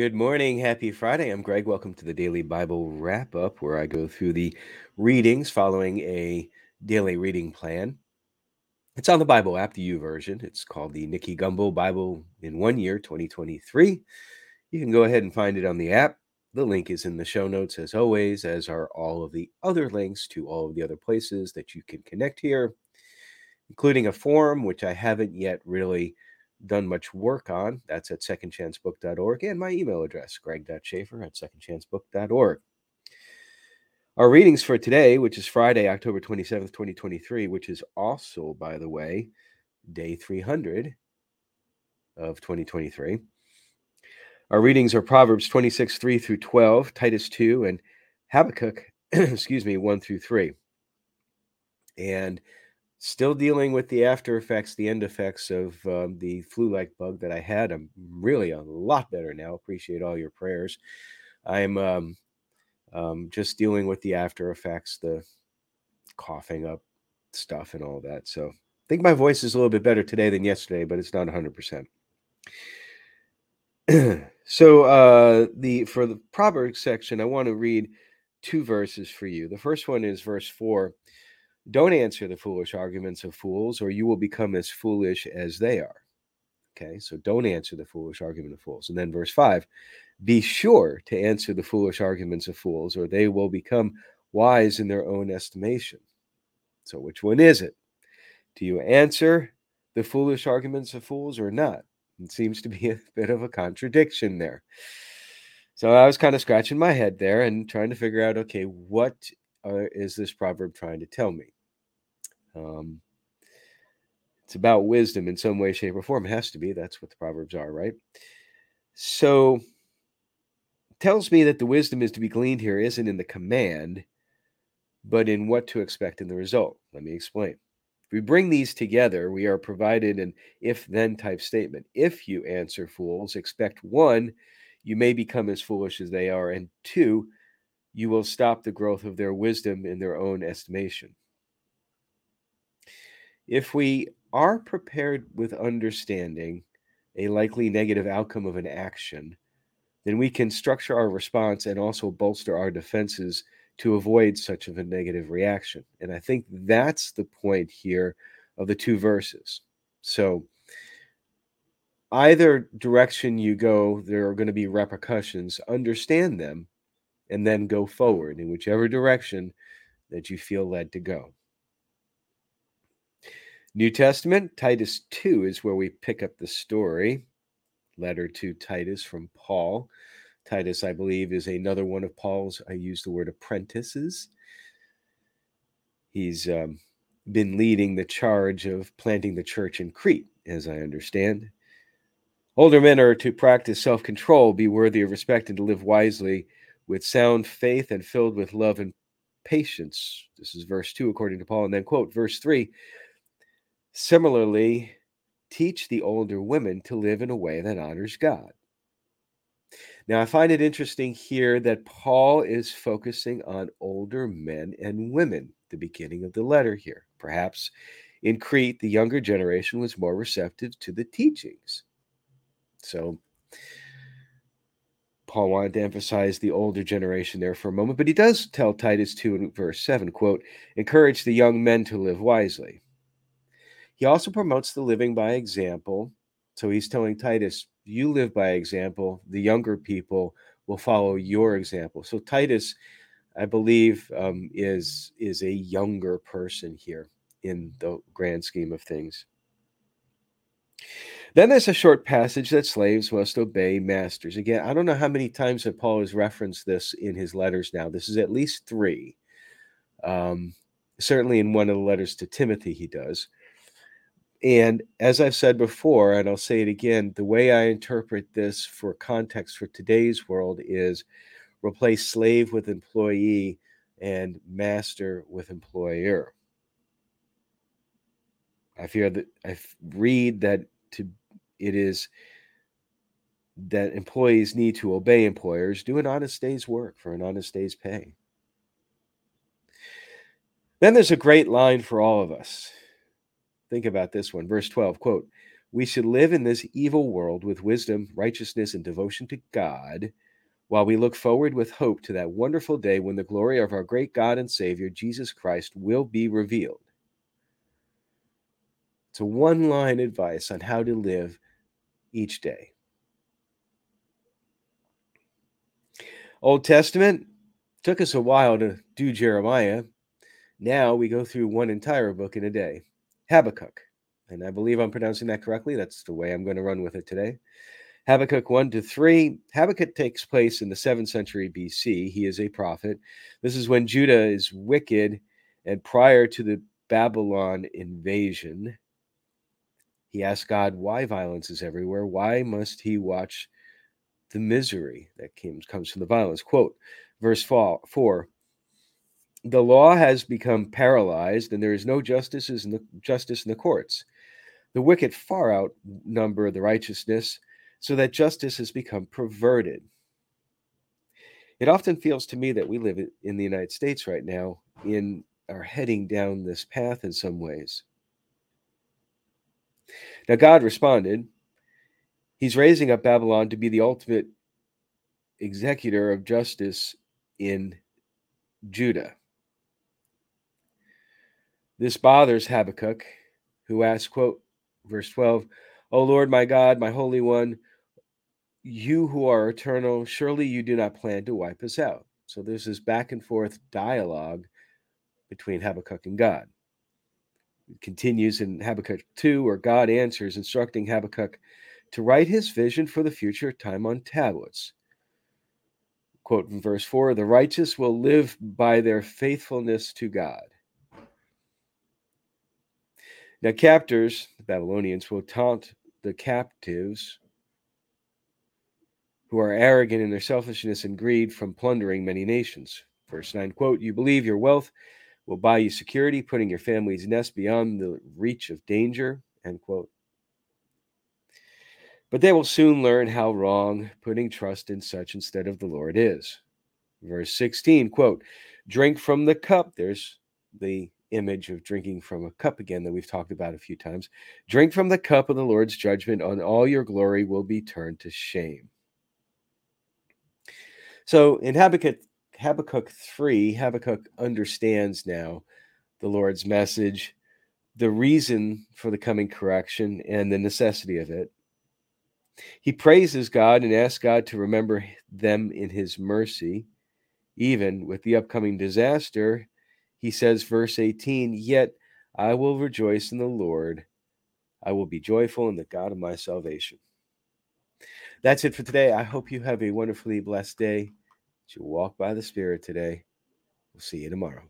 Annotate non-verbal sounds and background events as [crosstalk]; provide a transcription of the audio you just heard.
Good morning. Happy Friday. I'm Greg. Welcome to the Daily Bible Wrap Up, where I go through the readings following a daily reading plan. It's on the Bible app, the U YouVersion. It's called the Nicky Gumbel Bible in One Year 2023. You can go ahead and find it on the app. The link is in the show notes, as always, as are all of the other links to all of the other places that you can connect here, including a forum, which I haven't yet really done much work on. That's at secondchancebook.org and my email address, greg.schaffer at secondchancebook.org. Our readings for today, which is Friday, October 27th, 2023, which is also, by the way, day 300 of 2023. Our readings are Proverbs 26, 3 through 12, Titus 2, and Habakkuk, [clears throat] excuse me, 1 through 3. And still dealing with the after effects, the end effects of um, the flu-like bug that I had. I'm really a lot better now. Appreciate all your prayers. I'm um, um, just dealing with the after effects, the coughing up stuff, and all that. So I think my voice is a little bit better today than yesterday, but it's not 100 percent. [clears throat] so uh, the for the Proverbs section, I want to read two verses for you. The first one is verse four. Don't answer the foolish arguments of fools, or you will become as foolish as they are. Okay, so don't answer the foolish argument of fools. And then verse 5 Be sure to answer the foolish arguments of fools, or they will become wise in their own estimation. So, which one is it? Do you answer the foolish arguments of fools or not? It seems to be a [laughs] bit of a contradiction there. So I was kind of scratching my head there and trying to figure out okay, what uh, is this proverb trying to tell me? Um, it's about wisdom in some way, shape, or form. It has to be. That's what the proverbs are, right? So, tells me that the wisdom is to be gleaned here isn't in the command, but in what to expect in the result. Let me explain. If we bring these together, we are provided an if then type statement. If you answer fools, expect one, you may become as foolish as they are, and two, you will stop the growth of their wisdom in their own estimation. If we are prepared with understanding a likely negative outcome of an action, then we can structure our response and also bolster our defenses to avoid such of a negative reaction. And I think that's the point here of the two verses. So either direction you go, there are going to be repercussions. Understand them and then go forward in whichever direction that you feel led to go. New Testament, Titus 2 is where we pick up the story. Letter to Titus from Paul. Titus, I believe, is another one of Paul's, I use the word apprentices. He's um, been leading the charge of planting the church in Crete, as I understand. Older men are to practice self control, be worthy of respect, and to live wisely with sound faith and filled with love and patience. This is verse 2, according to Paul. And then, quote, verse 3 Similarly, teach the older women to live in a way that honors God. Now, I find it interesting here that Paul is focusing on older men and women, the beginning of the letter here. Perhaps in Crete, the younger generation was more receptive to the teachings. So, Paul wanted to emphasize the older generation there for a moment, but he does tell Titus 2 in verse 7, quote, encourage the young men to live wisely. He also promotes the living by example. So he's telling Titus, you live by example, the younger people will follow your example. So Titus, I believe, um, is is a younger person here in the grand scheme of things. Then there's a short passage that slaves must obey masters. Again, I don't know how many times that Paul has referenced this in his letters now. This is at least three. Um, certainly in one of the letters to Timothy, he does. And as I've said before, and I'll say it again, the way I interpret this for context for today's world is replace slave with employee and master with employer. I fear that I read that to it is that employees need to obey employers, do an honest day's work for an honest day's pay. Then there's a great line for all of us. Think about this one. Verse 12, quote, We should live in this evil world with wisdom, righteousness, and devotion to God, while we look forward with hope to that wonderful day when the glory of our great God and Savior, Jesus Christ, will be revealed. It's a one line advice on how to live each day. Old Testament took us a while to do Jeremiah. Now we go through one entire book in a day. Habakkuk. And I believe I'm pronouncing that correctly. That's the way I'm going to run with it today. Habakkuk 1 to 3. Habakkuk takes place in the 7th century BC. He is a prophet. This is when Judah is wicked and prior to the Babylon invasion. He asks God why violence is everywhere. Why must he watch the misery that comes from the violence? Quote, verse 4 The law has become paralyzed, and there is no justice in the, justice in the courts. The wicked far outnumber the righteousness, so that justice has become perverted. It often feels to me that we live in the United States right now in are heading down this path in some ways. Now, God responded, He's raising up Babylon to be the ultimate executor of justice in Judah. This bothers Habakkuk, who asks, quote, verse 12, O Lord my God, my Holy One, you who are eternal, surely you do not plan to wipe us out. So there's this back and forth dialogue between Habakkuk and God. It continues in Habakkuk 2, where God answers, instructing Habakkuk to write his vision for the future time on tablets. Quote from verse 4 The righteous will live by their faithfulness to God. Now, captors, the Babylonians, will taunt the captives who are arrogant in their selfishness and greed from plundering many nations. Verse 9 quote, You believe your wealth will buy you security, putting your family's nest beyond the reach of danger. End quote. But they will soon learn how wrong putting trust in such instead of the Lord is. Verse 16, quote, drink from the cup. There's the image of drinking from a cup again that we've talked about a few times. Drink from the cup of the Lord's judgment, on all your glory will be turned to shame. So in Habakkuk Habakkuk 3, Habakkuk understands now the Lord's message, the reason for the coming correction, and the necessity of it. He praises God and asks God to remember them in his mercy. Even with the upcoming disaster, he says, verse 18, Yet I will rejoice in the Lord. I will be joyful in the God of my salvation. That's it for today. I hope you have a wonderfully blessed day you walk by the Spirit today. We'll see you tomorrow.